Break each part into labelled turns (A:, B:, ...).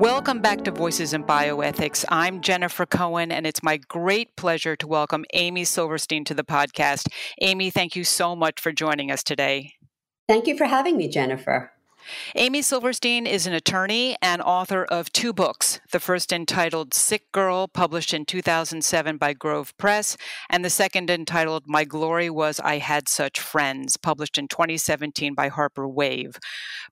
A: Welcome back to Voices in Bioethics. I'm Jennifer Cohen, and it's my great pleasure to welcome Amy Silverstein to the podcast. Amy, thank you so much for joining us today.
B: Thank you for having me, Jennifer.
A: Amy Silverstein is an attorney and author of two books. The first entitled Sick Girl, published in 2007 by Grove Press, and the second entitled My Glory Was I Had Such Friends, published in 2017 by Harper Wave.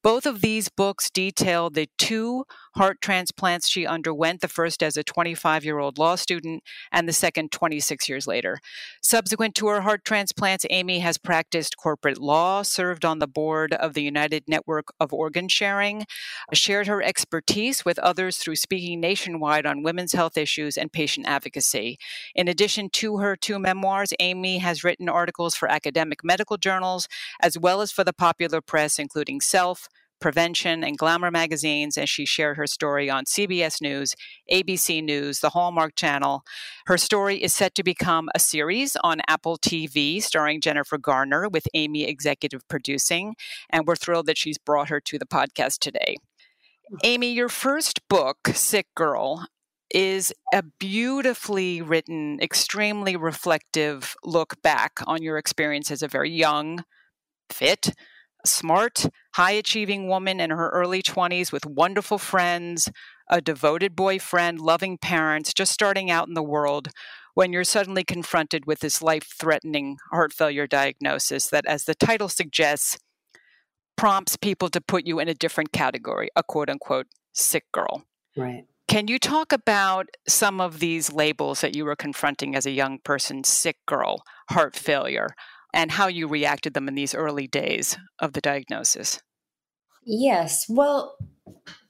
A: Both of these books detail the two heart transplants she underwent, the first as a 25 year old law student, and the second 26 years later. Subsequent to her heart transplants, Amy has practiced corporate law, served on the board of the United Network of Organ Sharing, shared her expertise with others through speaking nationwide on women's health issues and patient advocacy. In addition to her two memoirs, Amy has written articles for academic medical journals as well as for the popular press, including Self, Prevention, and Glamour magazines, and she shared her story on CBS News, ABC News, the Hallmark Channel. Her story is set to become a series on Apple TV starring Jennifer Garner with Amy executive producing, and we're thrilled that she's brought her to the podcast today. Amy, your first book, Sick Girl, is a beautifully written, extremely reflective look back on your experience as a very young, fit, smart, high achieving woman in her early 20s with wonderful friends, a devoted boyfriend, loving parents, just starting out in the world when you're suddenly confronted with this life threatening heart failure diagnosis that, as the title suggests, prompts people to put you in a different category, a quote unquote sick girl.
B: Right.
A: Can you talk about some of these labels that you were confronting as a young person sick girl, heart failure? And how you reacted them in these early days of the diagnosis.
B: Yes. Well,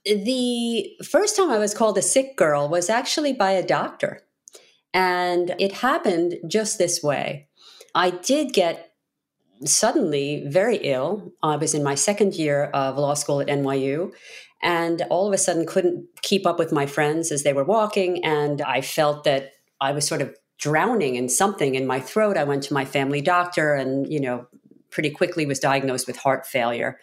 B: the first time I was called a sick girl was actually by a doctor. And it happened just this way. I did get suddenly very ill. I was in my second year of law school at NYU and all of a sudden couldn't keep up with my friends as they were walking. And I felt that I was sort of drowning in something in my throat. I went to my family doctor and, you know, pretty quickly was diagnosed with heart failure.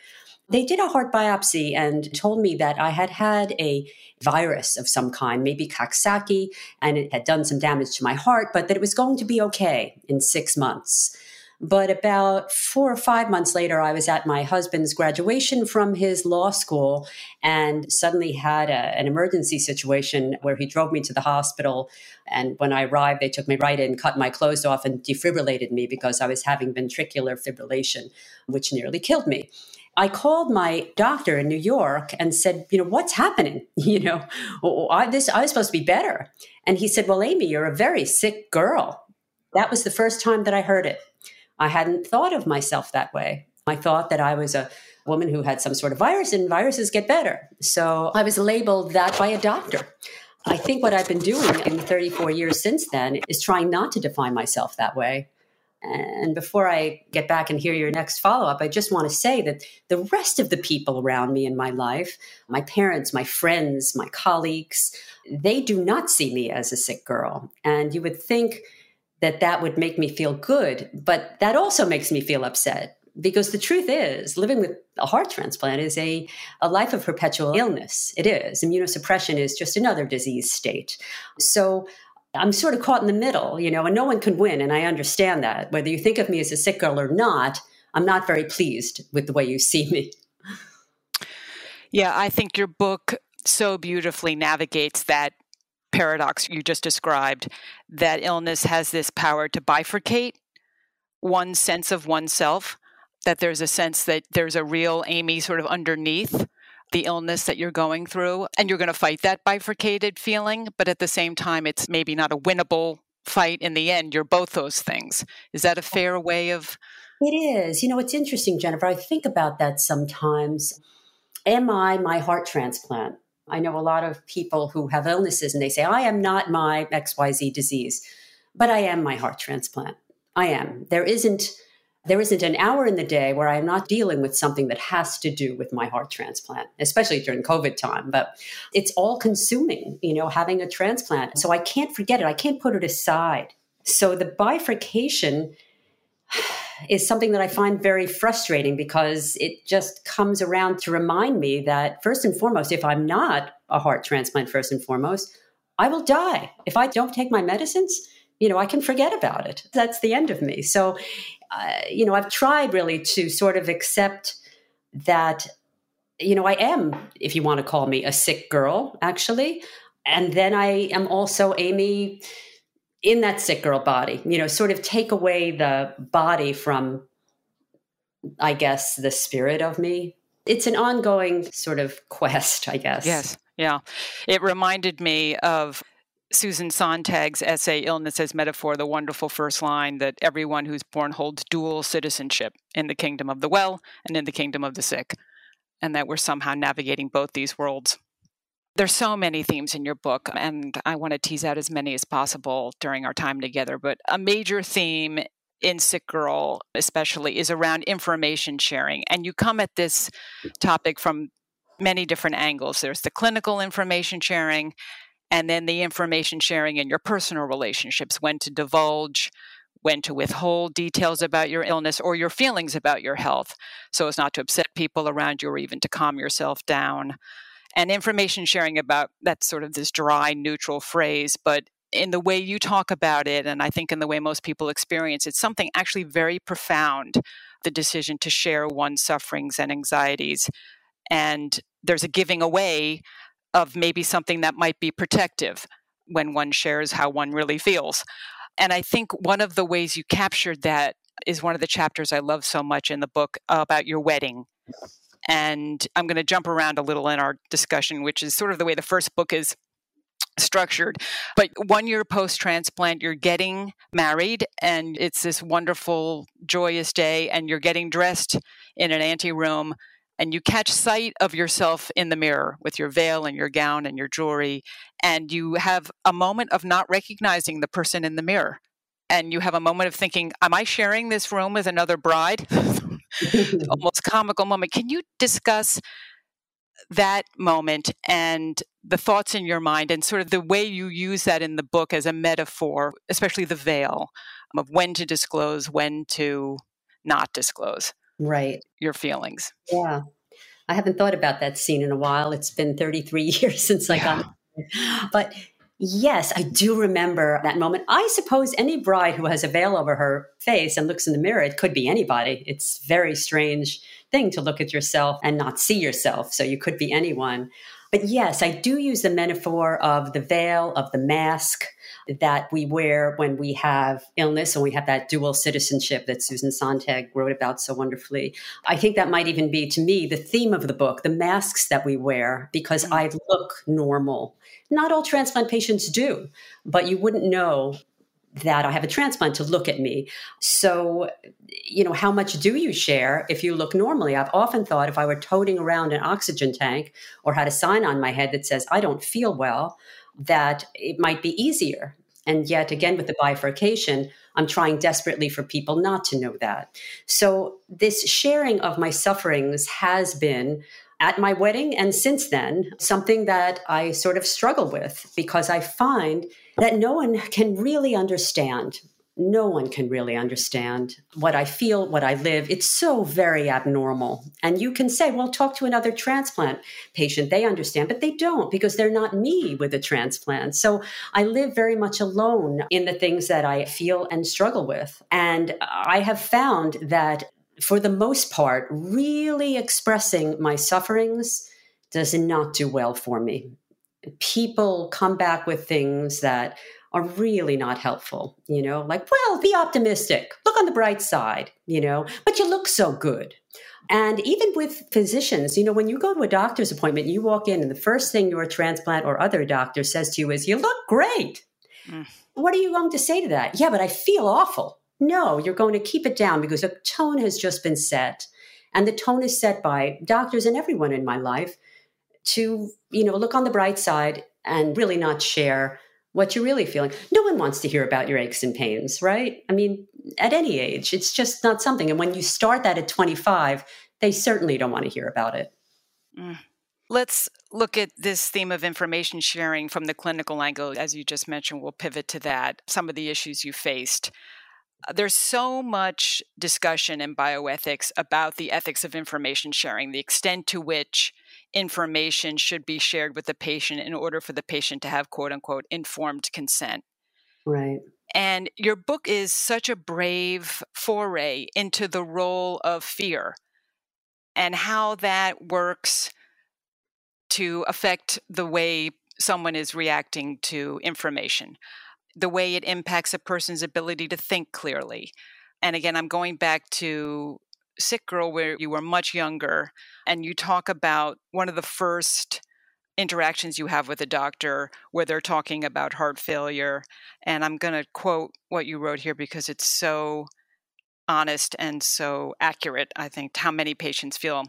B: They did a heart biopsy and told me that I had had a virus of some kind, maybe Coxsackie, and it had done some damage to my heart, but that it was going to be okay in six months. But about four or five months later, I was at my husband's graduation from his law school and suddenly had a, an emergency situation where he drove me to the hospital. And when I arrived, they took me right in, cut my clothes off, and defibrillated me because I was having ventricular fibrillation, which nearly killed me. I called my doctor in New York and said, you know, what's happening? You know, oh, oh, I, this, I was supposed to be better. And he said, well, Amy, you're a very sick girl. That was the first time that I heard it. I hadn't thought of myself that way. I thought that I was a woman who had some sort of virus and viruses get better. So I was labeled that by a doctor. I think what I've been doing in the 34 years since then is trying not to define myself that way. And before I get back and hear your next follow up, I just want to say that the rest of the people around me in my life, my parents, my friends, my colleagues, they do not see me as a sick girl. And you would think that that would make me feel good. But that also makes me feel upset because the truth is living with a heart transplant is a, a life of perpetual illness. It is. Immunosuppression is just another disease state. So I'm sort of caught in the middle, you know, and no one can win. And I understand that. Whether you think of me as a sick girl or not, I'm not very pleased with the way you see me.
A: Yeah, I think your book so beautifully navigates that paradox you just described that illness has this power to bifurcate one sense of oneself, that there's a sense that there's a real Amy sort of underneath the illness that you're going through, and you're going to fight that bifurcated feeling, but at the same time, it's maybe not a winnable fight in the end. You're both those things. Is that a fair way of?
B: It is. You know, it's interesting, Jennifer. I think about that sometimes. Am I my heart transplant? I know a lot of people who have illnesses and they say, I am not my XYZ disease, but I am my heart transplant. I am. There isn't there isn't an hour in the day where I am not dealing with something that has to do with my heart transplant, especially during COVID time. But it's all consuming, you know, having a transplant. So I can't forget it. I can't put it aside. So the bifurcation is something that I find very frustrating because it just comes around to remind me that, first and foremost, if I'm not a heart transplant, first and foremost, I will die. If I don't take my medicines, you know, I can forget about it. That's the end of me. So, uh, you know, I've tried really to sort of accept that, you know, I am, if you want to call me a sick girl, actually. And then I am also Amy in that sick girl body, you know, sort of take away the body from, I guess, the spirit of me. It's an ongoing sort of quest, I guess.
A: Yes. Yeah. It reminded me of Susan Sontag's essay, Illness as Metaphor, the wonderful first line that everyone who's born holds dual citizenship in the kingdom of the well and in the kingdom of the sick, and that we're somehow navigating both these worlds. There's so many themes in your book, and I want to tease out as many as possible during our time together. But a major theme in Sick Girl, especially, is around information sharing. And you come at this topic from many different angles. There's the clinical information sharing, and then the information sharing in your personal relationships when to divulge, when to withhold details about your illness or your feelings about your health so as not to upset people around you or even to calm yourself down. And information sharing about that's sort of this dry, neutral phrase, but in the way you talk about it, and I think in the way most people experience, it's something actually very profound the decision to share one's sufferings and anxieties. And there's a giving away of maybe something that might be protective when one shares how one really feels. And I think one of the ways you captured that is one of the chapters I love so much in the book about your wedding. And I'm going to jump around a little in our discussion, which is sort of the way the first book is structured. But one year post transplant, you're getting married, and it's this wonderful, joyous day, and you're getting dressed in an ante room and you catch sight of yourself in the mirror with your veil and your gown and your jewelry, and you have a moment of not recognizing the person in the mirror. And you have a moment of thinking, Am I sharing this room with another bride? Almost comical moment. Can you discuss that moment and the thoughts in your mind and sort of the way you use that in the book as a metaphor, especially the veil of when to disclose, when to not disclose?
B: right
A: your feelings
B: yeah i haven't thought about that scene in a while it's been 33 years since i yeah. got but yes i do remember that moment. I suppose any bride who has a veil over her face and looks in the mirror it could be anybody. It's very strange thing to look at yourself and not see yourself so you could be anyone. But yes i do use the metaphor of the veil of the mask that we wear when we have illness and we have that dual citizenship that Susan Sontag wrote about so wonderfully. I think that might even be, to me, the theme of the book the masks that we wear because mm-hmm. I look normal. Not all transplant patients do, but you wouldn't know that I have a transplant to look at me. So, you know, how much do you share if you look normally? I've often thought if I were toting around an oxygen tank or had a sign on my head that says, I don't feel well, that it might be easier. And yet, again, with the bifurcation, I'm trying desperately for people not to know that. So, this sharing of my sufferings has been at my wedding and since then something that I sort of struggle with because I find that no one can really understand no one can really understand what I feel, what I live. It's so very abnormal. And you can say, well, talk to another transplant patient. They understand, but they don't because they're not me with a transplant. So I live very much alone in the things that I feel and struggle with. And I have found that for the most part, really expressing my sufferings does not do well for me. People come back with things that are really not helpful. You know, like, well, be optimistic, look on the bright side, you know, but you look so good. And even with physicians, you know, when you go to a doctor's appointment, you walk in and the first thing your transplant or other doctor says to you is, You look great. Mm. What are you going to say to that? Yeah, but I feel awful. No, you're going to keep it down because a tone has just been set. And the tone is set by doctors and everyone in my life to, you know, look on the bright side and really not share what you're really feeling. No one wants to hear about your aches and pains, right? I mean, at any age, it's just not something. And when you start that at 25, they certainly don't want to hear about it.
A: Mm. Let's look at this theme of information sharing from the clinical angle. As you just mentioned, we'll pivot to that. Some of the issues you faced. there's so much discussion in bioethics about the ethics of information sharing, the extent to which information should be shared with the patient in order for the patient to have quote unquote informed consent.
B: Right.
A: And your book is such a brave foray into the role of fear and how that works to affect the way someone is reacting to information the way it impacts a person's ability to think clearly. And again, I'm going back to Sick Girl, where you were much younger, and you talk about one of the first interactions you have with a doctor where they're talking about heart failure. And I'm going to quote what you wrote here because it's so honest and so accurate, I think, how many patients feel.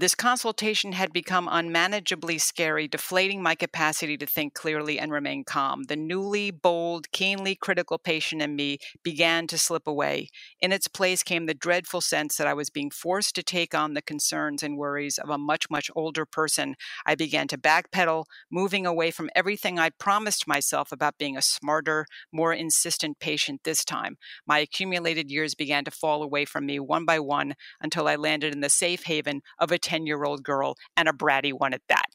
A: This consultation had become unmanageably scary, deflating my capacity to think clearly and remain calm. The newly bold, keenly critical patient in me began to slip away. In its place came the dreadful sense that I was being forced to take on the concerns and worries of a much, much older person. I began to backpedal, moving away from everything I'd promised myself about being a smarter, more insistent patient this time. My accumulated years began to fall away from me one by one until I landed in the safe haven of a 10 year old girl and a bratty one at that.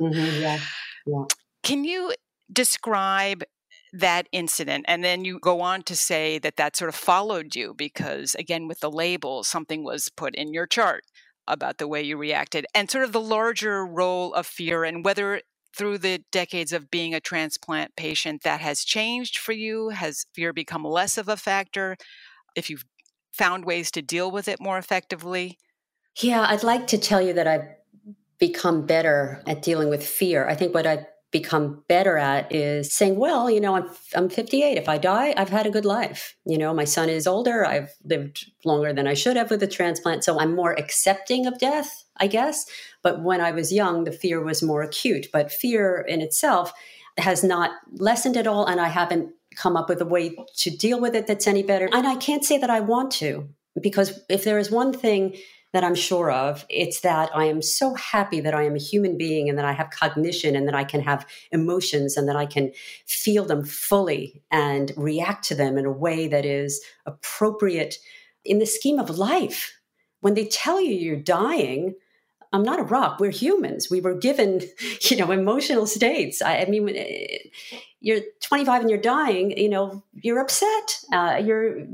B: Mm-hmm, yeah, yeah.
A: Can you describe that incident and then you go on to say that that sort of followed you because again with the label something was put in your chart about the way you reacted and sort of the larger role of fear and whether through the decades of being a transplant patient that has changed for you has fear become less of a factor if you've found ways to deal with it more effectively?
B: Yeah, I'd like to tell you that I've become better at dealing with fear. I think what I've become better at is saying, well, you know, I'm I'm 58. If I die, I've had a good life. You know, my son is older. I've lived longer than I should have with a transplant, so I'm more accepting of death, I guess. But when I was young, the fear was more acute. But fear in itself has not lessened at all, and I haven't come up with a way to deal with it that's any better. And I can't say that I want to, because if there is one thing that I'm sure of, it's that I am so happy that I am a human being and that I have cognition and that I can have emotions and that I can feel them fully and react to them in a way that is appropriate in the scheme of life. When they tell you you're dying, I'm not a rock. We're humans. We were given, you know, emotional states. I, I mean, eh, you're 25 and you're dying. You know, you're upset. Uh, you're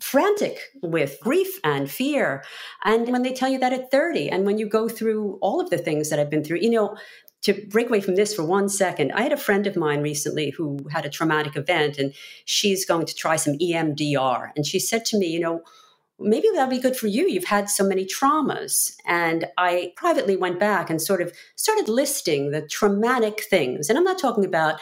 B: frantic with grief and fear. And when they tell you that at 30, and when you go through all of the things that I've been through, you know, to break away from this for one second, I had a friend of mine recently who had a traumatic event, and she's going to try some EMDR. And she said to me, you know maybe that'll be good for you. You've had so many traumas. And I privately went back and sort of started listing the traumatic things. And I'm not talking about,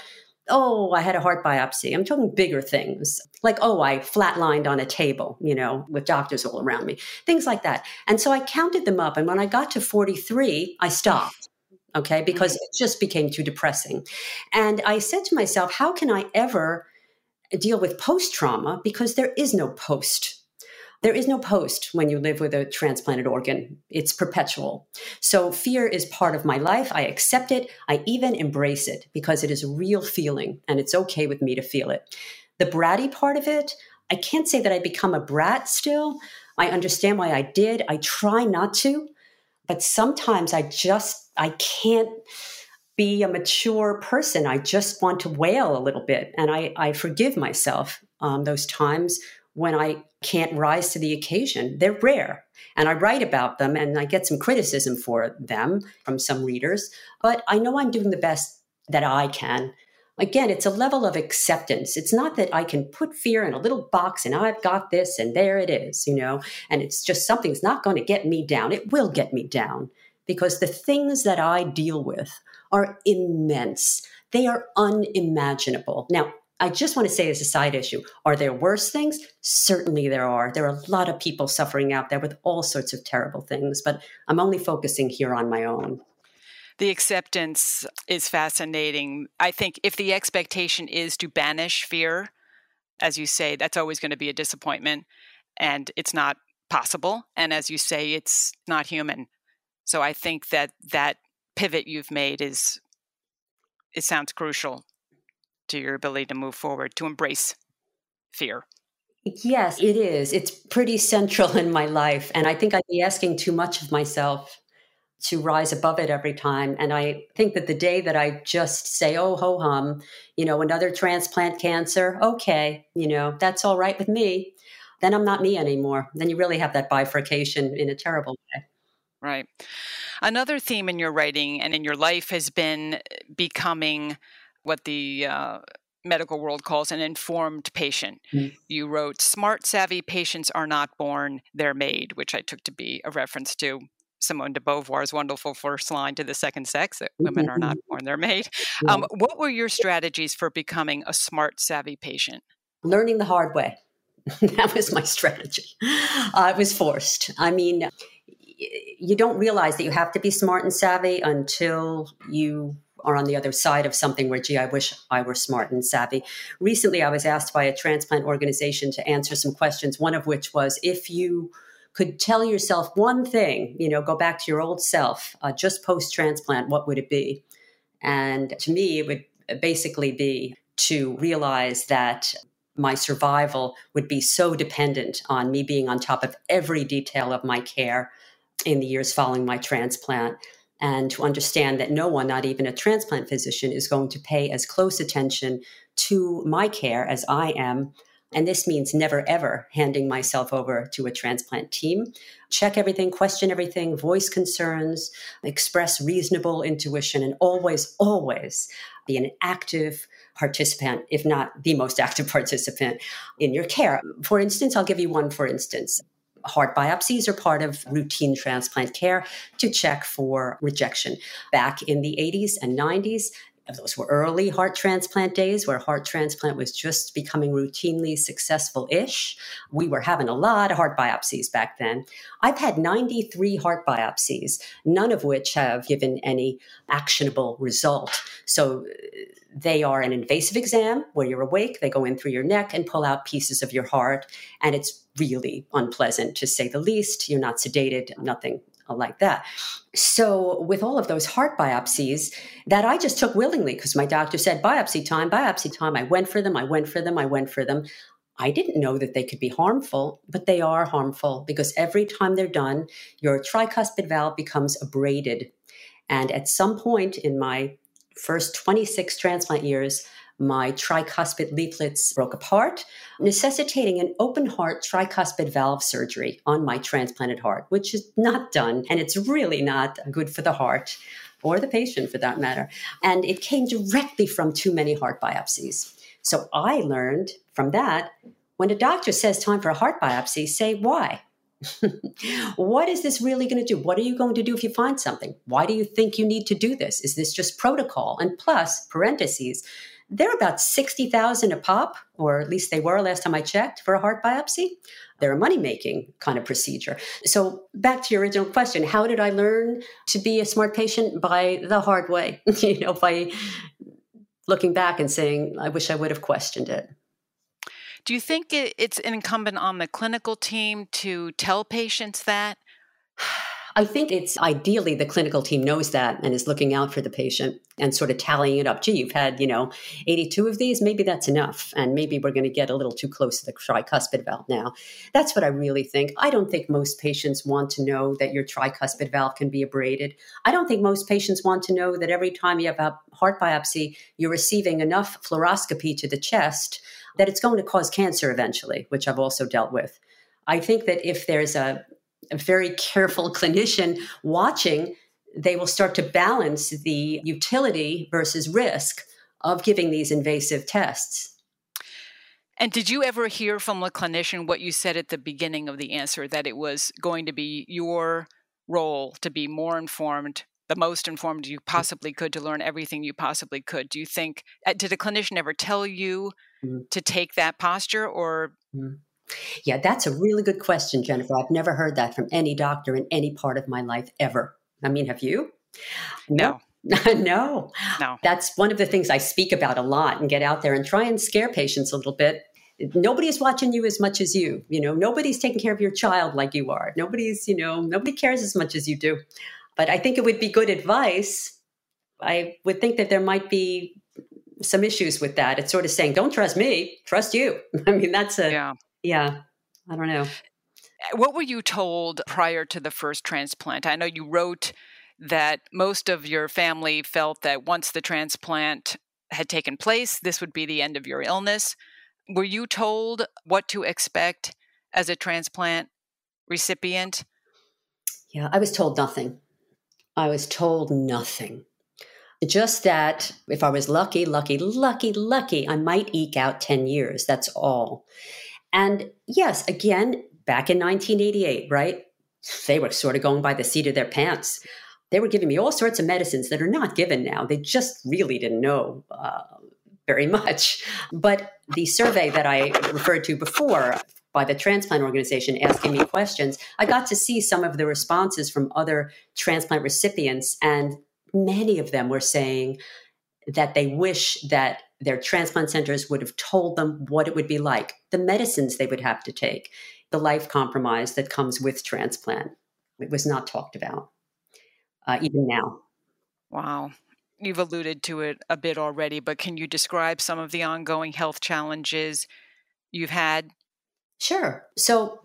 B: oh, I had a heart biopsy. I'm talking bigger things like, oh, I flatlined on a table, you know, with doctors all around me, things like that. And so I counted them up. And when I got to 43, I stopped. Okay, because it just became too depressing. And I said to myself, how can I ever deal with post trauma? Because there is no post there is no post when you live with a transplanted organ. It's perpetual. So fear is part of my life. I accept it. I even embrace it because it is a real feeling and it's okay with me to feel it. The bratty part of it, I can't say that I become a brat still. I understand why I did. I try not to, but sometimes I just I can't be a mature person. I just want to wail a little bit, and I, I forgive myself um, those times when I can't rise to the occasion. They're rare. And I write about them and I get some criticism for them from some readers, but I know I'm doing the best that I can. Again, it's a level of acceptance. It's not that I can put fear in a little box and I've got this and there it is, you know, and it's just something's not going to get me down. It will get me down because the things that I deal with are immense. They are unimaginable. Now, I just want to say as a side issue, are there worse things? Certainly there are. There are a lot of people suffering out there with all sorts of terrible things, but I'm only focusing here on my own.
A: The acceptance is fascinating. I think if the expectation is to banish fear, as you say, that's always going to be a disappointment and it's not possible. And as you say, it's not human. So I think that that pivot you've made is it sounds crucial to your ability to move forward, to embrace fear.
B: Yes, it is. It's pretty central in my life. And I think I'd be asking too much of myself to rise above it every time. And I think that the day that I just say, oh, ho hum, you know, another transplant cancer, okay, you know, that's all right with me, then I'm not me anymore. Then you really have that bifurcation in a terrible way.
A: Right. Another theme in your writing and in your life has been eh, becoming what the uh, medical world calls an informed patient. Mm. You wrote, Smart, savvy patients are not born, they're made, which I took to be a reference to Simone de Beauvoir's wonderful first line to the second sex that women are not born, they're made. Um, what were your strategies for becoming a smart, savvy patient?
B: Learning the hard way. that was my strategy. I was forced. I mean, you don't realize that you have to be smart and savvy until you are on the other side of something where, gee, I wish I were smart and savvy. Recently, I was asked by a transplant organization to answer some questions, one of which was if you could tell yourself one thing, you know, go back to your old self uh, just post transplant, what would it be? And to me, it would basically be to realize that my survival would be so dependent on me being on top of every detail of my care in the years following my transplant and to understand that no one, not even a transplant physician, is going to pay as close attention to my care as I am. And this means never ever handing myself over to a transplant team. Check everything, question everything, voice concerns, express reasonable intuition, and always, always be an active participant, if not the most active participant in your care. For instance, I'll give you one for instance heart biopsies are part of routine transplant care to check for rejection. Back in the 80s and 90s, those were early heart transplant days where heart transplant was just becoming routinely successful ish. We were having a lot of heart biopsies back then. I've had 93 heart biopsies, none of which have given any actionable result. So they are an invasive exam where you're awake, they go in through your neck and pull out pieces of your heart. And it's really unpleasant to say the least. You're not sedated, nothing like that. So, with all of those heart biopsies that I just took willingly because my doctor said, biopsy time, biopsy time. I went for them, I went for them, I went for them. I didn't know that they could be harmful, but they are harmful because every time they're done, your tricuspid valve becomes abraded. And at some point in my first 26 transplant years, my tricuspid leaflets broke apart, necessitating an open heart tricuspid valve surgery on my transplanted heart, which is not done. And it's really not good for the heart or the patient for that matter. And it came directly from too many heart biopsies. So I learned from that when a doctor says time for a heart biopsy, say why. what is this really going to do? What are you going to do if you find something? Why do you think you need to do this? Is this just protocol? And plus, parentheses, they're about 60,000 a pop, or at least they were last time I checked for a heart biopsy. They're a money making kind of procedure. So, back to your original question how did I learn to be a smart patient? By the hard way, you know, by looking back and saying, I wish I would have questioned it.
A: Do you think it's incumbent on the clinical team to tell patients that?
B: I think it's ideally the clinical team knows that and is looking out for the patient and sort of tallying it up. Gee, you've had, you know, 82 of these, maybe that's enough. And maybe we're going to get a little too close to the tricuspid valve now. That's what I really think. I don't think most patients want to know that your tricuspid valve can be abraded. I don't think most patients want to know that every time you have a heart biopsy, you're receiving enough fluoroscopy to the chest that it's going to cause cancer eventually, which I've also dealt with. I think that if there's a, a very careful clinician watching, they will start to balance the utility versus risk of giving these invasive tests.
A: And did you ever hear from a clinician what you said at the beginning of the answer that it was going to be your role to be more informed, the most informed you possibly could, to learn everything you possibly could? Do you think, uh, did a clinician ever tell you mm-hmm. to take that posture or?
B: Mm-hmm. Yeah, that's a really good question, Jennifer. I've never heard that from any doctor in any part of my life ever. I mean, have you?
A: No.
B: no. No. That's one of the things I speak about a lot and get out there and try and scare patients a little bit. Nobody's watching you as much as you. You know, nobody's taking care of your child like you are. Nobody's, you know, nobody cares as much as you do. But I think it would be good advice. I would think that there might be some issues with that. It's sort of saying, don't trust me, trust you. I mean, that's a.
A: Yeah
B: yeah, I don't know.
A: What were you told prior to the first transplant? I know you wrote that most of your family felt that once the transplant had taken place, this would be the end of your illness. Were you told what to expect as a transplant recipient?
B: Yeah, I was told nothing. I was told nothing. Just that if I was lucky, lucky, lucky, lucky, I might eke out 10 years. That's all. And yes, again, back in 1988, right? They were sort of going by the seat of their pants. They were giving me all sorts of medicines that are not given now. They just really didn't know uh, very much. But the survey that I referred to before by the transplant organization asking me questions, I got to see some of the responses from other transplant recipients. And many of them were saying that they wish that their transplant centers would have told them what it would be like, the medicines they would have to take, the life compromise that comes with transplant. It was not talked about, uh, even now.
A: Wow. You've alluded to it a bit already, but can you describe some of the ongoing health challenges you've had?
B: Sure. So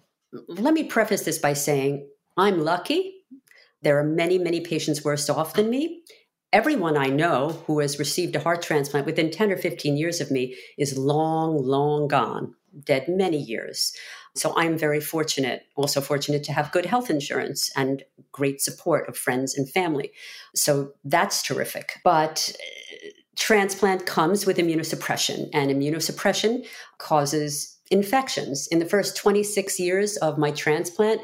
B: let me preface this by saying I'm lucky. There are many, many patients worse off than me. Everyone I know who has received a heart transplant within 10 or 15 years of me is long, long gone, dead many years. So I'm very fortunate, also fortunate to have good health insurance and great support of friends and family. So that's terrific. But uh, transplant comes with immunosuppression, and immunosuppression causes infections. In the first 26 years of my transplant,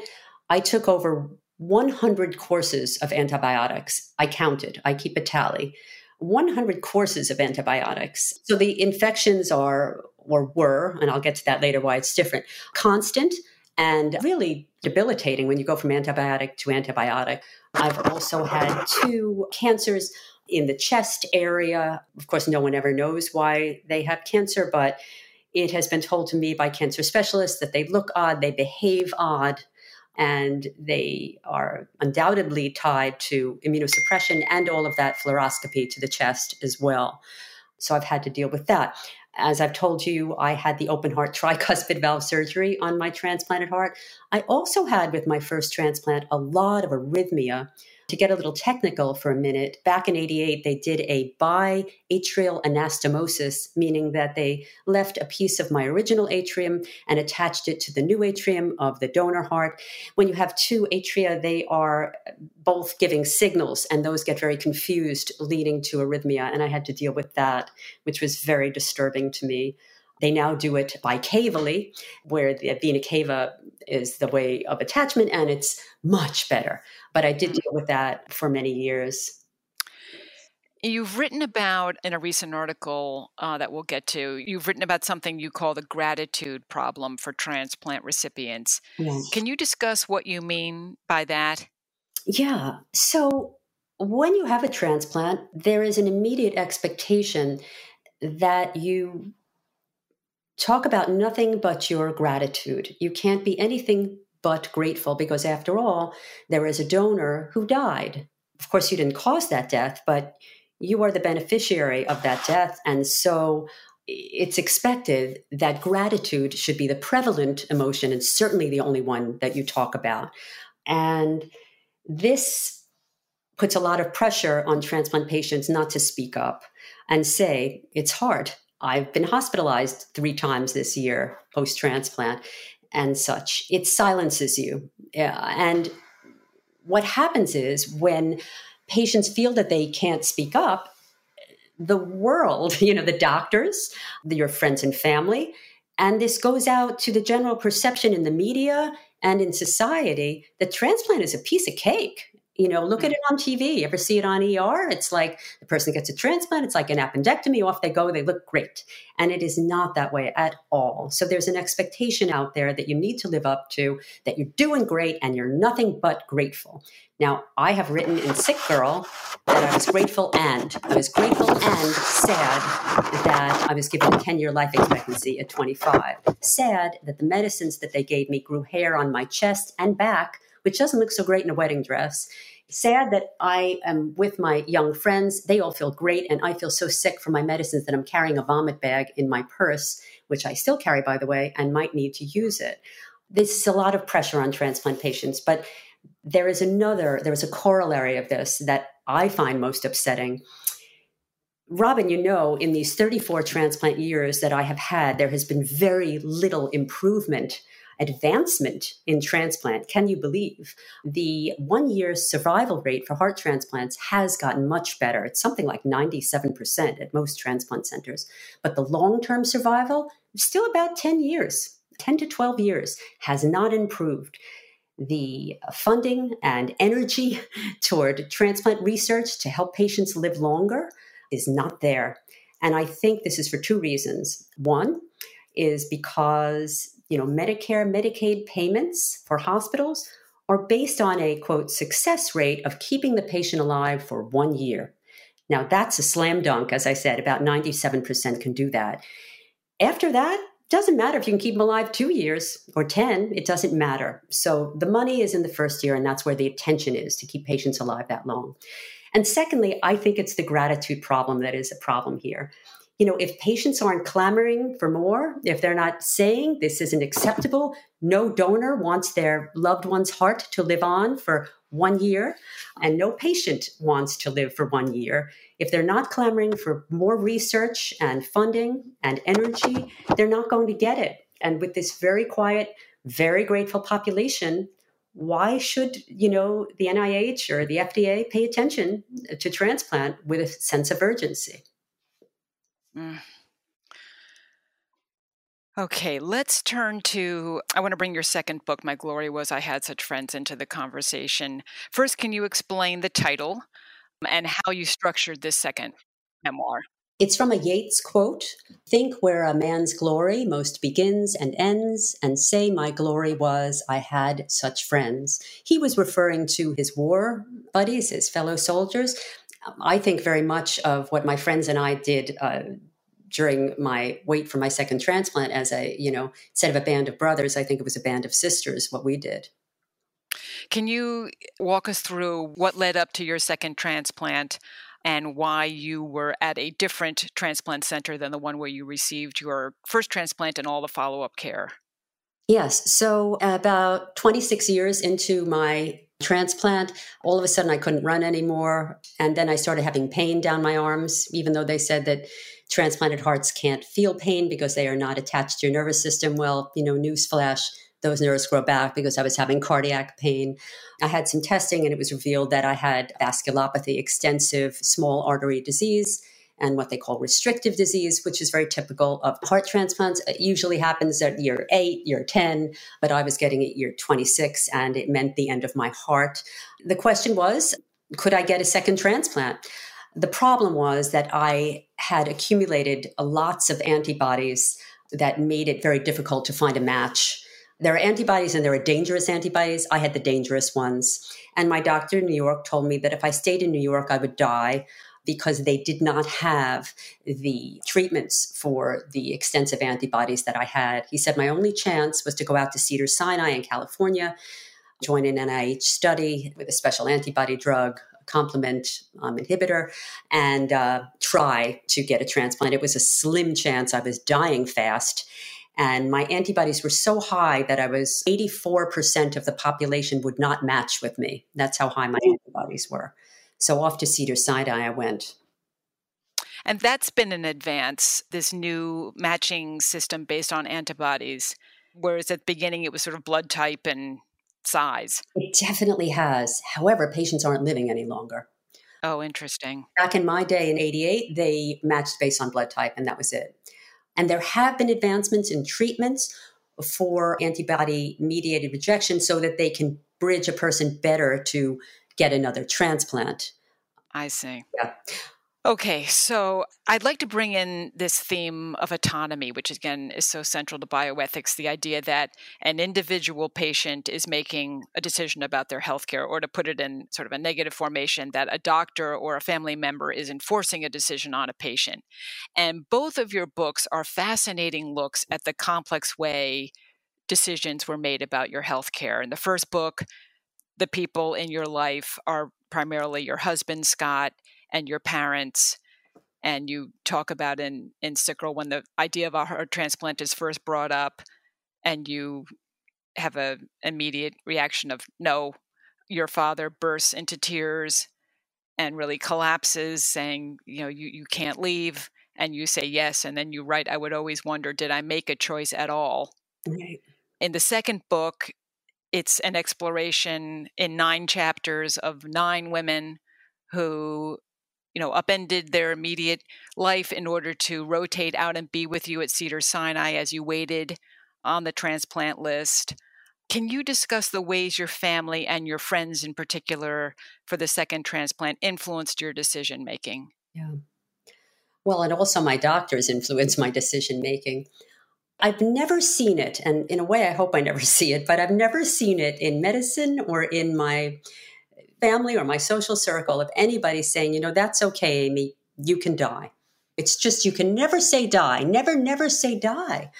B: I took over 100 courses of antibiotics. I counted, I keep a tally. 100 courses of antibiotics. So the infections are, or were, and I'll get to that later why it's different, constant and really debilitating when you go from antibiotic to antibiotic. I've also had two cancers in the chest area. Of course, no one ever knows why they have cancer, but it has been told to me by cancer specialists that they look odd, they behave odd, and they are undoubtedly tied to immunosuppression and all of that fluoroscopy to the chest as well. So I've had to deal with that. As I've told you, I had the open heart tricuspid valve surgery on my transplanted heart. I also had, with my first transplant, a lot of arrhythmia to get a little technical for a minute, back in 88, they did a biatrial anastomosis, meaning that they left a piece of my original atrium and attached it to the new atrium of the donor heart. When you have two atria, they are both giving signals, and those get very confused, leading to arrhythmia. And I had to deal with that, which was very disturbing to me. They now do it bicavally, where the vena cava is the way of attachment, and it's much better. But I did mm. deal with that for many years.
A: You've written about in a recent article uh, that we'll get to, you've written about something you call the gratitude problem for transplant recipients. Yes. Can you discuss what you mean by that?
B: Yeah. So, when you have a transplant, there is an immediate expectation that you talk about nothing but your gratitude. You can't be anything but grateful because, after all, there is a donor who died. Of course, you didn't cause that death, but you are the beneficiary of that death. And so it's expected that gratitude should be the prevalent emotion and certainly the only one that you talk about. And this puts a lot of pressure on transplant patients not to speak up and say, it's hard. I've been hospitalized three times this year post transplant and such. It silences you. And what happens is when patients feel that they can't speak up, the world, you know, the doctors, your friends and family, and this goes out to the general perception in the media and in society that transplant is a piece of cake. You know, look at it on TV. You ever see it on ER? It's like the person gets a transplant. It's like an appendectomy. Off they go. They look great. And it is not that way at all. So there's an expectation out there that you need to live up to, that you're doing great and you're nothing but grateful. Now, I have written in Sick Girl that I was grateful and I was grateful and sad that I was given a 10 year life expectancy at 25. Sad that the medicines that they gave me grew hair on my chest and back which doesn't look so great in a wedding dress. Sad that I am with my young friends. They all feel great, and I feel so sick from my medicines that I'm carrying a vomit bag in my purse which I still carry, by the way, and might need to use it. This is a lot of pressure on transplant patients, but there is another, there is a corollary of this that I find most upsetting. Robin, you know, in these 34 transplant years that I have had, there has been very little improvement advancement in transplant. Can you believe? The one year survival rate for heart transplants has gotten much better. It's something like 97% at most transplant centers. But the long term survival, still about 10 years, 10 to 12 years, has not improved. The funding and energy toward transplant research to help patients live longer is not there. And I think this is for two reasons. One is because you know, Medicare, Medicaid payments for hospitals are based on a quote success rate of keeping the patient alive for one year. Now, that's a slam dunk, as I said, about 97% can do that. After that, doesn't matter if you can keep them alive two years or 10, it doesn't matter. So the money is in the first year, and that's where the attention is to keep patients alive that long. And secondly, I think it's the gratitude problem that is a problem here you know, if patients aren't clamoring for more, if they're not saying this isn't acceptable, no donor wants their loved one's heart to live on for one year, and no patient wants to live for one year. If they're not clamoring for more research and funding and energy, they're not going to get it. And with this very quiet, very grateful population, why should you know the NIH or the FDA pay attention to transplant with a sense of urgency? Mm.
A: Okay, let's turn to. I want to bring your second book, My Glory Was I Had Such Friends, into the conversation. First, can you explain the title and how you structured this second memoir?
B: It's from a Yeats quote Think where a man's glory most begins and ends, and say, My glory was I had such friends. He was referring to his war buddies, his fellow soldiers, I think very much of what my friends and I did uh, during my wait for my second transplant as a, you know, instead of a band of brothers, I think it was a band of sisters, what we did.
A: Can you walk us through what led up to your second transplant and why you were at a different transplant center than the one where you received your first transplant and all the follow up care?
B: Yes. So, about 26 years into my transplant. All of a sudden, I couldn't run anymore. And then I started having pain down my arms, even though they said that transplanted hearts can't feel pain because they are not attached to your nervous system. Well, you know, newsflash, those nerves grow back because I was having cardiac pain. I had some testing and it was revealed that I had vasculopathy, extensive small artery disease and what they call restrictive disease, which is very typical of heart transplants. It usually happens at year eight, year 10, but I was getting it year 26, and it meant the end of my heart. The question was could I get a second transplant? The problem was that I had accumulated lots of antibodies that made it very difficult to find a match. There are antibodies and there are dangerous antibodies. I had the dangerous ones. And my doctor in New York told me that if I stayed in New York, I would die because they did not have the treatments for the extensive antibodies that I had. He said my only chance was to go out to Cedars-Sinai in California, join an NIH study with a special antibody drug, complement um, inhibitor and uh, try to get a transplant. It was a slim chance. I was dying fast. And my antibodies were so high that I was 84% of the population would not match with me. That's how high my antibodies were. So off to Cedars-Sinai I went.
A: And that's been an advance, this new matching system based on antibodies. Whereas at the beginning it was sort of blood type and size.
B: It definitely has. However, patients aren't living any longer.
A: Oh, interesting.
B: Back in my day in 88, they matched based on blood type, and that was it. And there have been advancements in treatments for antibody mediated rejection so that they can bridge a person better to get another transplant.
A: I see.
B: Yeah.
A: Okay, so I'd like to bring in this theme of autonomy, which again is so central to bioethics the idea that an individual patient is making a decision about their healthcare, or to put it in sort of a negative formation, that a doctor or a family member is enforcing a decision on a patient. And both of your books are fascinating looks at the complex way decisions were made about your healthcare. In the first book, the people in your life are primarily your husband, Scott, and your parents. and you talk about in in sick when the idea of a heart transplant is first brought up and you have a immediate reaction of no your father bursts into tears and really collapses saying you know you, you can't leave and you say yes and then you write i would always wonder did i make a choice at all
B: right.
A: in the second book it's an exploration in nine chapters of nine women who you know upended their immediate life in order to rotate out and be with you at Cedars-Sinai as you waited on the transplant list. Can you discuss the ways your family and your friends in particular for the second transplant influenced your decision making
B: yeah. Well and also my doctors influenced my decision making I've never seen it, and in a way, I hope I never see it, but I've never seen it in medicine or in my family or my social circle of anybody saying, you know, that's okay, Amy, you can die. It's just you can never say die, never, never say die.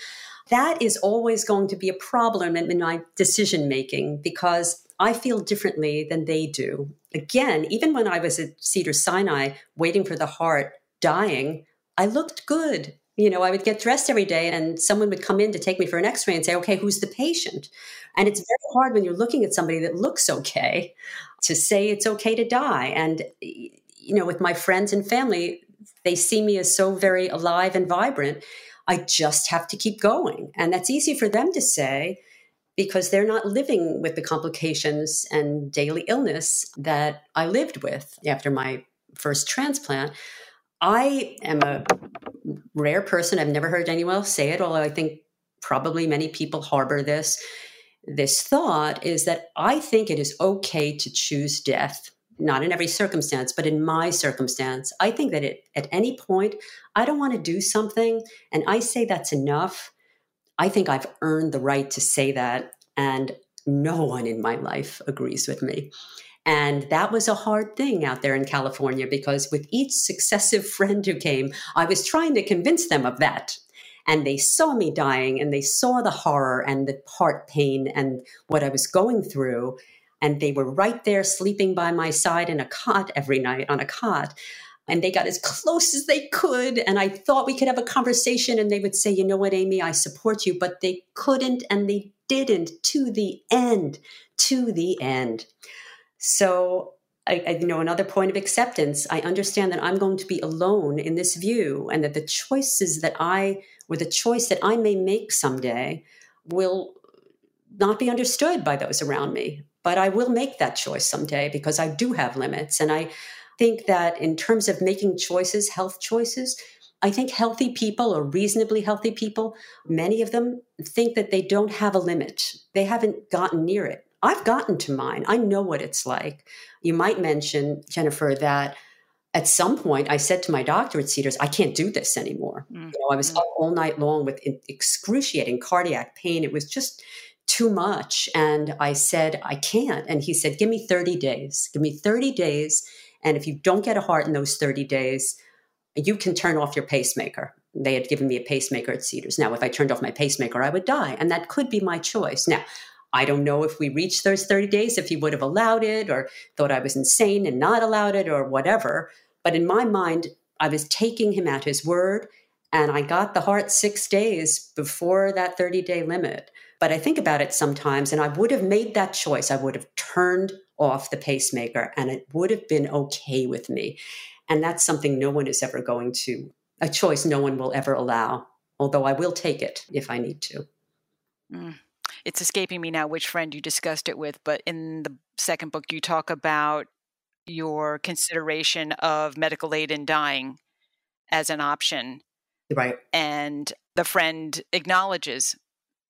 B: That is always going to be a problem in my decision making because I feel differently than they do. Again, even when I was at Cedars-Sinai waiting for the heart, dying, I looked good you know, I would get dressed every day and someone would come in to take me for an x ray and say, okay, who's the patient? And it's very hard when you're looking at somebody that looks okay to say it's okay to die. And, you know, with my friends and family, they see me as so very alive and vibrant. I just have to keep going. And that's easy for them to say because they're not living with the complications and daily illness that I lived with after my first transplant. I am a rare person. I've never heard anyone else say it, although I think probably many people harbor this. This thought is that I think it is okay to choose death, not in every circumstance, but in my circumstance. I think that it, at any point, I don't want to do something and I say that's enough. I think I've earned the right to say that. And no one in my life agrees with me. And that was a hard thing out there in California because with each successive friend who came, I was trying to convince them of that. And they saw me dying and they saw the horror and the heart pain and what I was going through. And they were right there sleeping by my side in a cot every night on a cot. And they got as close as they could. And I thought we could have a conversation. And they would say, You know what, Amy, I support you. But they couldn't and they didn't to the end, to the end. So, I, I, you know, another point of acceptance. I understand that I'm going to be alone in this view, and that the choices that I, or the choice that I may make someday, will not be understood by those around me. But I will make that choice someday because I do have limits. And I think that in terms of making choices, health choices, I think healthy people or reasonably healthy people, many of them think that they don't have a limit. They haven't gotten near it. I've gotten to mine. I know what it's like. You might mention, Jennifer, that at some point I said to my doctor at Cedars, I can't do this anymore. Mm. You know, I was mm. up all night long with excruciating cardiac pain. It was just too much. And I said, I can't. And he said, Give me 30 days. Give me 30 days. And if you don't get a heart in those 30 days, you can turn off your pacemaker. They had given me a pacemaker at Cedars. Now, if I turned off my pacemaker, I would die. And that could be my choice. Now, I don't know if we reached those 30 days, if he would have allowed it or thought I was insane and not allowed it or whatever. But in my mind, I was taking him at his word and I got the heart six days before that 30 day limit. But I think about it sometimes and I would have made that choice. I would have turned off the pacemaker and it would have been okay with me. And that's something no one is ever going to, a choice no one will ever allow, although I will take it if I need to.
A: Mm it's escaping me now which friend you discussed it with, but in the second book, you talk about your consideration of medical aid in dying as an option.
B: Right.
A: And the friend acknowledges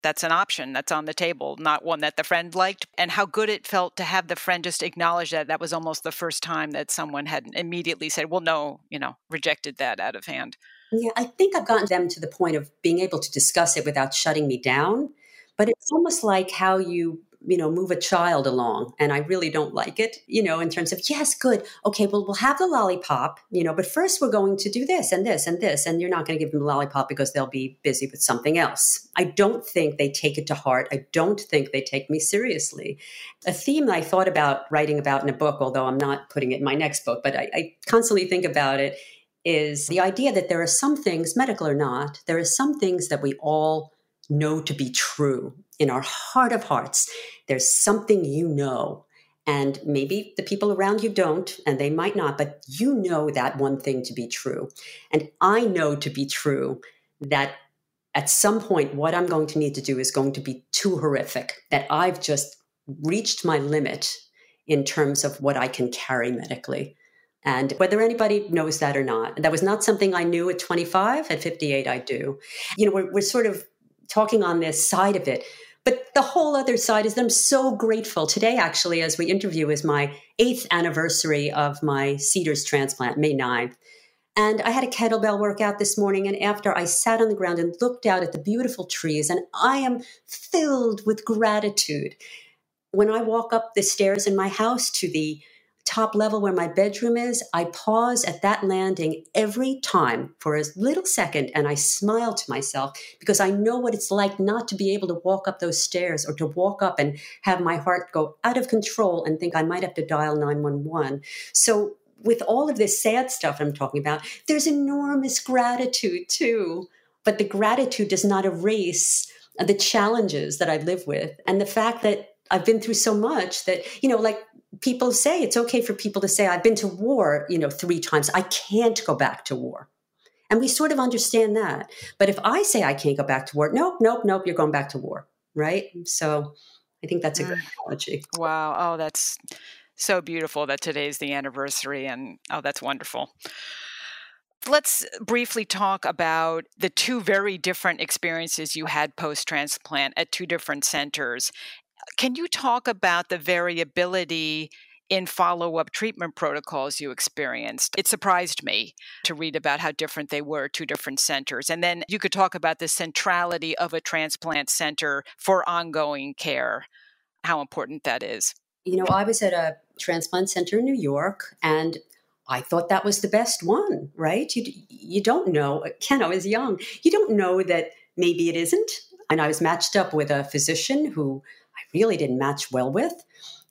A: that's an option that's on the table, not one that the friend liked, and how good it felt to have the friend just acknowledge that. That was almost the first time that someone had immediately said, Well, no, you know, rejected that out of hand.
B: Yeah, I think I've gotten them to the point of being able to discuss it without shutting me down. But it's almost like how you you know move a child along and i really don't like it you know in terms of yes good okay well we'll have the lollipop you know but first we're going to do this and this and this and you're not going to give them the lollipop because they'll be busy with something else. I don't think they take it to heart. I don't think they take me seriously. A theme i thought about writing about in a book although i'm not putting it in my next book but i, I constantly think about it is the idea that there are some things, medical or not, there are some things that we all know to be true in our heart of hearts. There's something you know. And maybe the people around you don't, and they might not, but you know that one thing to be true. And I know to be true that at some point, what I'm going to need to do is going to be too horrific, that I've just reached my limit in terms of what I can carry medically. And whether anybody knows that or not, that was not something I knew at 25. At 58, I do. You know, we're, we're sort of talking on this side of it. But the whole other side is that I'm so grateful. Today, actually, as we interview, is my eighth anniversary of my Cedars transplant, May 9th. And I had a kettlebell workout this morning. And after I sat on the ground and looked out at the beautiful trees, and I am filled with gratitude. When I walk up the stairs in my house to the top level where my bedroom is, I pause at that landing every time for a little second and I smile to myself because I know what it's like not to be able to walk up those stairs or to walk up and have my heart go out of control and think I might have to dial 911. So, with all of this sad stuff I'm talking about, there's enormous gratitude too. But the gratitude does not erase the challenges that I live with and the fact that I've been through so much that, you know, like people say it's okay for people to say, I've been to war, you know, three times. I can't go back to war. And we sort of understand that. But if I say I can't go back to war, nope, nope, nope, you're going back to war. Right. So I think that's a good mm. analogy.
A: Wow. Oh, that's so beautiful that today's the anniversary. And oh, that's wonderful. Let's briefly talk about the two very different experiences you had post transplant at two different centers can you talk about the variability in follow up treatment protocols you experienced? It surprised me to read about how different they were, two different centers. And then you could talk about the centrality of a transplant center for ongoing care, how important that is.
B: You know, I was at a transplant center in New York and I thought that was the best one, right? You, you don't know. Uh, Ken, I was young. You don't know that maybe it isn't. And I was matched up with a physician who really didn't match well with.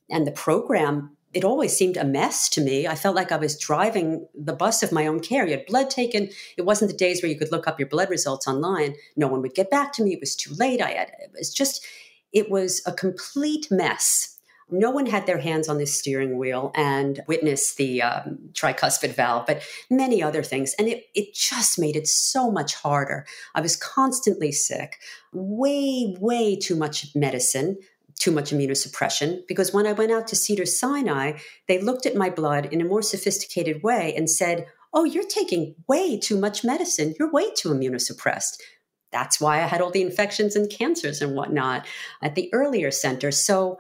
B: And the program, it always seemed a mess to me. I felt like I was driving the bus of my own care. You had blood taken. It wasn't the days where you could look up your blood results online. No one would get back to me. It was too late. I had, it was just, it was a complete mess no one had their hands on the steering wheel and witnessed the um, tricuspid valve, but many other things. And it, it just made it so much harder. I was constantly sick, way, way too much medicine, too much immunosuppression because when I went out to Cedars-Sinai, they looked at my blood in a more sophisticated way and said, Oh, you're taking way too much medicine. You're way too immunosuppressed. That's why I had all the infections and cancers and whatnot at the earlier center. So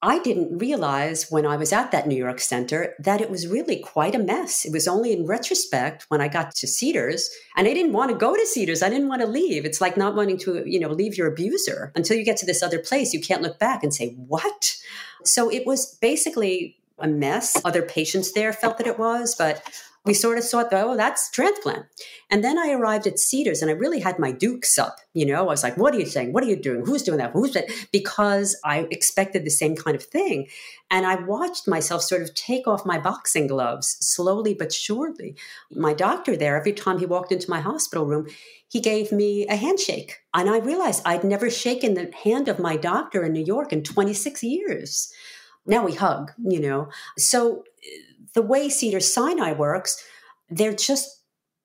B: I didn't realize when I was at that New York center that it was really quite a mess. It was only in retrospect when I got to Cedars and I didn't want to go to Cedars. I didn't want to leave. It's like not wanting to, you know, leave your abuser until you get to this other place. You can't look back and say, what? So it was basically a mess. Other patients there felt that it was, but we sort of thought, oh, that's transplant. And then I arrived at Cedars and I really had my dukes up. You know, I was like, what are you saying? What are you doing? Who's doing that? Who's that? Because I expected the same kind of thing. And I watched myself sort of take off my boxing gloves slowly but surely. My doctor there, every time he walked into my hospital room, he gave me a handshake. And I realized I'd never shaken the hand of my doctor in New York in 26 years. Now we hug, you know. So the way Cedars-Sinai works, they're just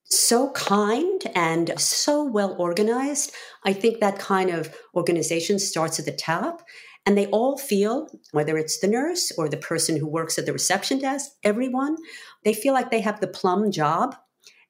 B: so kind and so well organized. I think that kind of organization starts at the top. And they all feel, whether it's the nurse or the person who works at the reception desk, everyone, they feel like they have the plum job.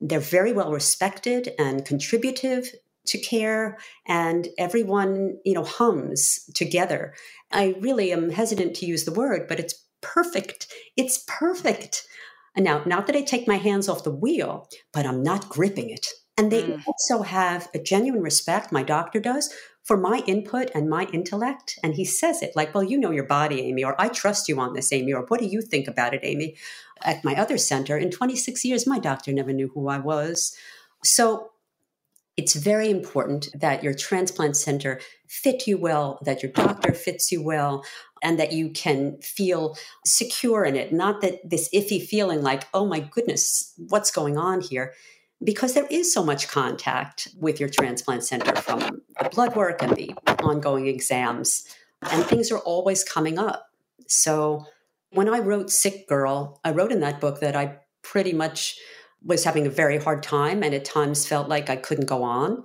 B: They're very well respected and contributive to care, and everyone, you know, hums together. I really am hesitant to use the word, but it's perfect. It's perfect. And now, not that I take my hands off the wheel, but I'm not gripping it. And they mm. also have a genuine respect, my doctor does, for my input and my intellect. And he says it like, well, you know your body, Amy, or I trust you on this, Amy, or what do you think about it, Amy? At my other center, in 26 years, my doctor never knew who I was. So it's very important that your transplant center fit you well, that your doctor fits you well, and that you can feel secure in it, not that this iffy feeling like, oh my goodness, what's going on here? Because there is so much contact with your transplant center from the blood work and the ongoing exams, and things are always coming up. So when I wrote Sick Girl, I wrote in that book that I pretty much was having a very hard time and at times felt like I couldn't go on.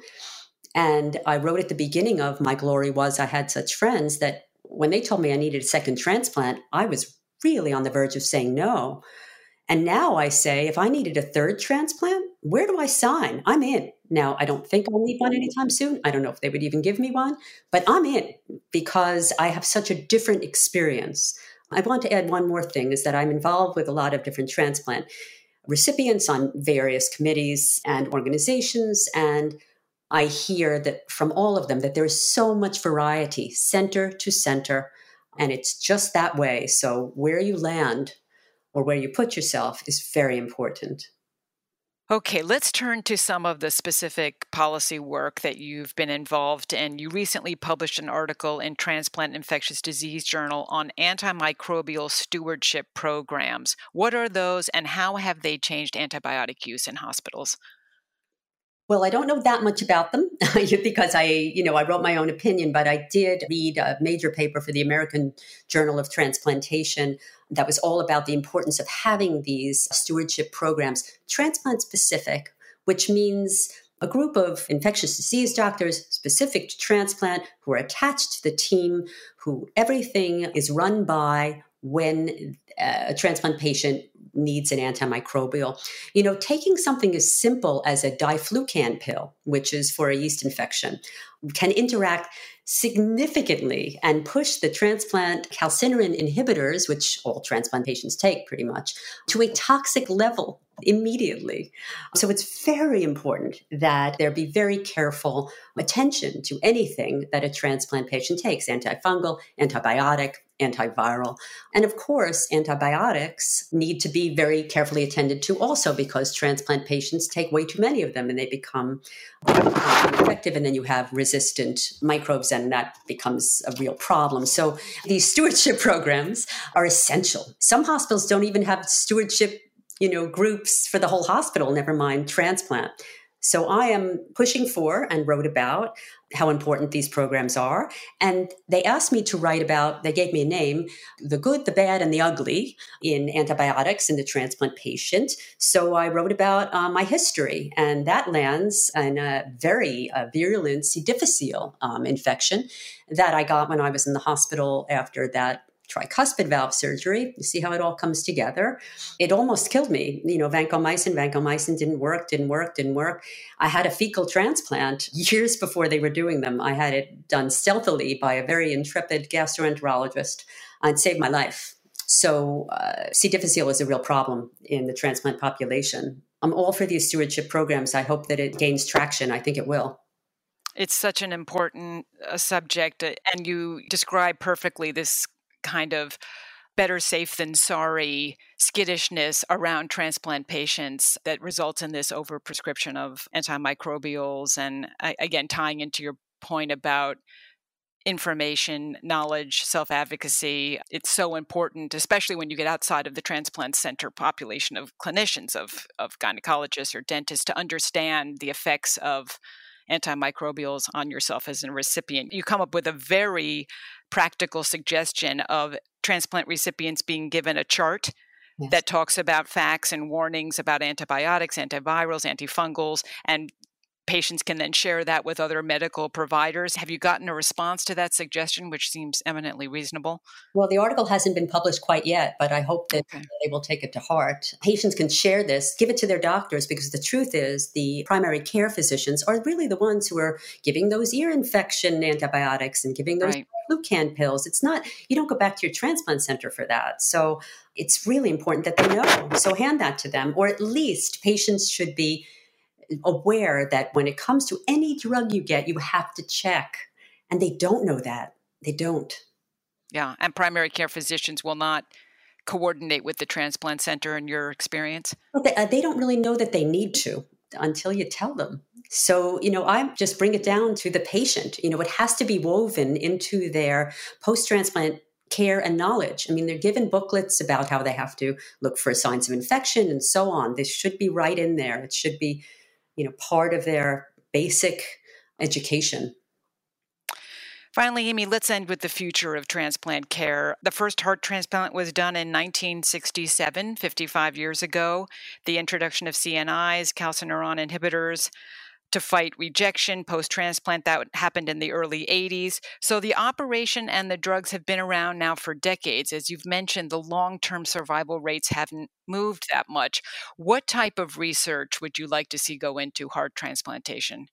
B: And I wrote at the beginning of My Glory Was I Had Such Friends that when they told me I needed a second transplant, I was really on the verge of saying no. And now I say, if I needed a third transplant, where do I sign? I'm in. Now, I don't think I'll need one anytime soon. I don't know if they would even give me one, but I'm in because I have such a different experience. I want to add one more thing is that I'm involved with a lot of different transplant recipients on various committees and organizations. And I hear that from all of them that there is so much variety, center to center, and it's just that way. So where you land or where you put yourself is very important.
A: Okay, let's turn to some of the specific policy work that you've been involved in. You recently published an article in Transplant Infectious Disease Journal on antimicrobial stewardship programs. What are those and how have they changed antibiotic use in hospitals?
B: Well, I don't know that much about them because I, you know, I wrote my own opinion, but I did read a major paper for the American Journal of Transplantation that was all about the importance of having these stewardship programs, transplant specific, which means a group of infectious disease doctors specific to transplant who are attached to the team, who everything is run by when uh, a transplant patient needs an antimicrobial. You know, taking something as simple as a diflucan pill, which is for a yeast infection, can interact significantly and push the transplant calcineurin inhibitors, which all transplant patients take pretty much, to a toxic level immediately. So it's very important that there be very careful attention to anything that a transplant patient takes antifungal, antibiotic, antiviral. And of course, antibiotics need to be very carefully attended to also because transplant patients take way too many of them and they become effective. And then you have resistant microbes, and that becomes a real problem. So these stewardship programs are essential. Some hospitals don't even have stewardship you know groups for the whole hospital never mind transplant so I am pushing for and wrote about how important these programs are. And they asked me to write about, they gave me a name, the good, the bad, and the ugly in antibiotics in the transplant patient. So I wrote about uh, my history, and that lands in a very uh, virulent C. difficile um, infection that I got when I was in the hospital after that tricuspid valve surgery. You see how it all comes together. It almost killed me. You know, vancomycin, vancomycin didn't work, didn't work, didn't work. I had a fecal transplant years before they were doing them. I had it done stealthily by a very intrepid gastroenterologist and saved my life. So, uh, C. difficile is a real problem in the transplant population. I'm all for these stewardship programs. I hope that it gains traction. I think it will.
A: It's such an important uh, subject, uh, and you describe perfectly this kind of better safe than sorry skittishness around transplant patients that results in this overprescription of antimicrobials. And again, tying into your point about information, knowledge, self advocacy. It's so important, especially when you get outside of the transplant center population of clinicians, of, of gynecologists or dentists, to understand the effects of antimicrobials on yourself as a recipient. You come up with a very practical suggestion of transplant recipients being given a chart Yes. that talks about facts and warnings about antibiotics, antivirals, antifungals, and patients can then share that with other medical providers. Have you gotten a response to that suggestion, which seems eminently reasonable?
B: Well, the article hasn't been published quite yet, but I hope that okay. they will take it to heart. Patients can share this, give it to their doctors, because the truth is the primary care physicians are really the ones who are giving those ear infection antibiotics and giving those right. Flucan pills. It's not, you don't go back to your transplant center for that. So it's really important that they know. So hand that to them, or at least patients should be aware that when it comes to any drug you get, you have to check. And they don't know that. They don't.
A: Yeah. And primary care physicians will not coordinate with the transplant center in your experience?
B: Well, they, uh, they don't really know that they need to until you tell them. So, you know, I just bring it down to the patient. You know, it has to be woven into their post transplant care and knowledge. I mean, they're given booklets about how they have to look for signs of infection and so on. This should be right in there. It should be, you know, part of their basic education.
A: Finally, Amy, let's end with the future of transplant care. The first heart transplant was done in 1967, 55 years ago. The introduction of CNIs, calcineurin inhibitors, to fight rejection post transplant. That happened in the early 80s. So the operation and the drugs have been around now for decades. As you've mentioned, the long term survival rates haven't moved that much. What type of research would you like to see go into heart transplantation?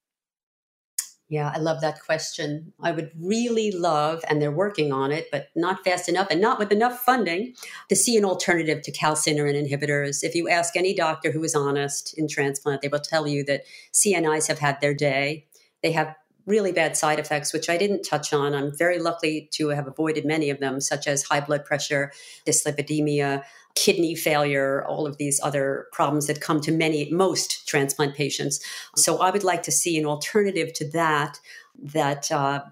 B: Yeah, I love that question. I would really love, and they're working on it, but not fast enough and not with enough funding, to see an alternative to calcineurin inhibitors. If you ask any doctor who is honest in transplant, they will tell you that CNIs have had their day. They have really bad side effects, which I didn't touch on. I'm very lucky to have avoided many of them, such as high blood pressure, dyslipidemia, kidney failure, all of these other problems that come to many, most transplant patients. So I would like to see an alternative to that that uh,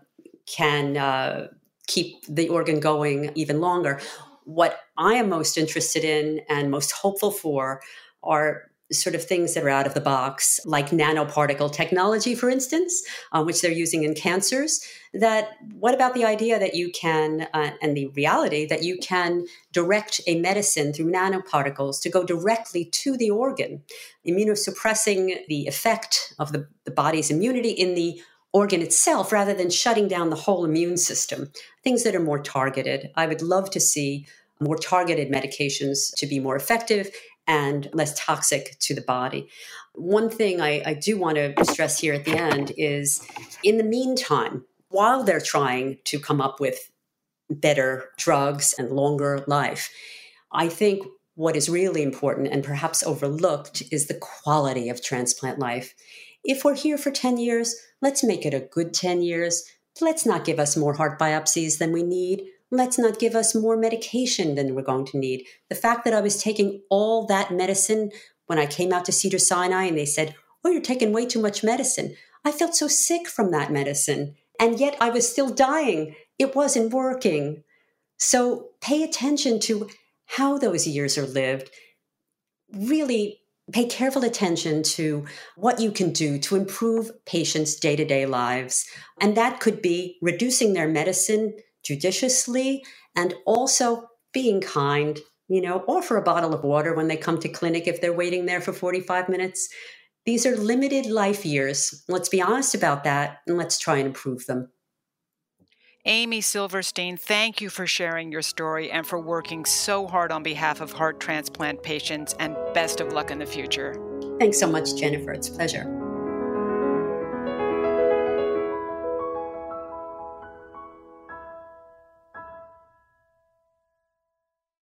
B: can uh, keep the organ going even longer. What I am most interested in and most hopeful for are sort of things that are out of the box, like nanoparticle technology, for instance, uh, which they're using in cancers. That what about the idea that you can, uh, and the reality that you can direct a medicine through nanoparticles to go directly to the organ, immunosuppressing the effect of the, the body's immunity in the organ itself rather than shutting down the whole immune system. Things that are more targeted. I would love to see more targeted medications to be more effective and less toxic to the body. One thing I, I do want to stress here at the end is in the meantime, while they're trying to come up with better drugs and longer life, I think what is really important and perhaps overlooked is the quality of transplant life. If we're here for 10 years, let's make it a good 10 years. Let's not give us more heart biopsies than we need let's not give us more medication than we're going to need. The fact that I was taking all that medicine when I came out to Cedars-Sinai and they said, Oh, you're taking way too much medicine. I felt so sick from that medicine. And yet I was still dying. It wasn't working. So pay attention to how those years are lived. Really pay careful attention to what you can do to improve patients' day to day lives. And that could be reducing their medicine judiciously and also being kind. You know, offer a bottle of water when they come to clinic if they're waiting there for 45 minutes. These are limited life years. Let's be honest about that and let's try and improve them.
A: Amy Silverstein, thank you for sharing your story and for working so hard on behalf of heart transplant patients, and best of luck in the future.
B: Thanks so much, Jennifer. It's a pleasure.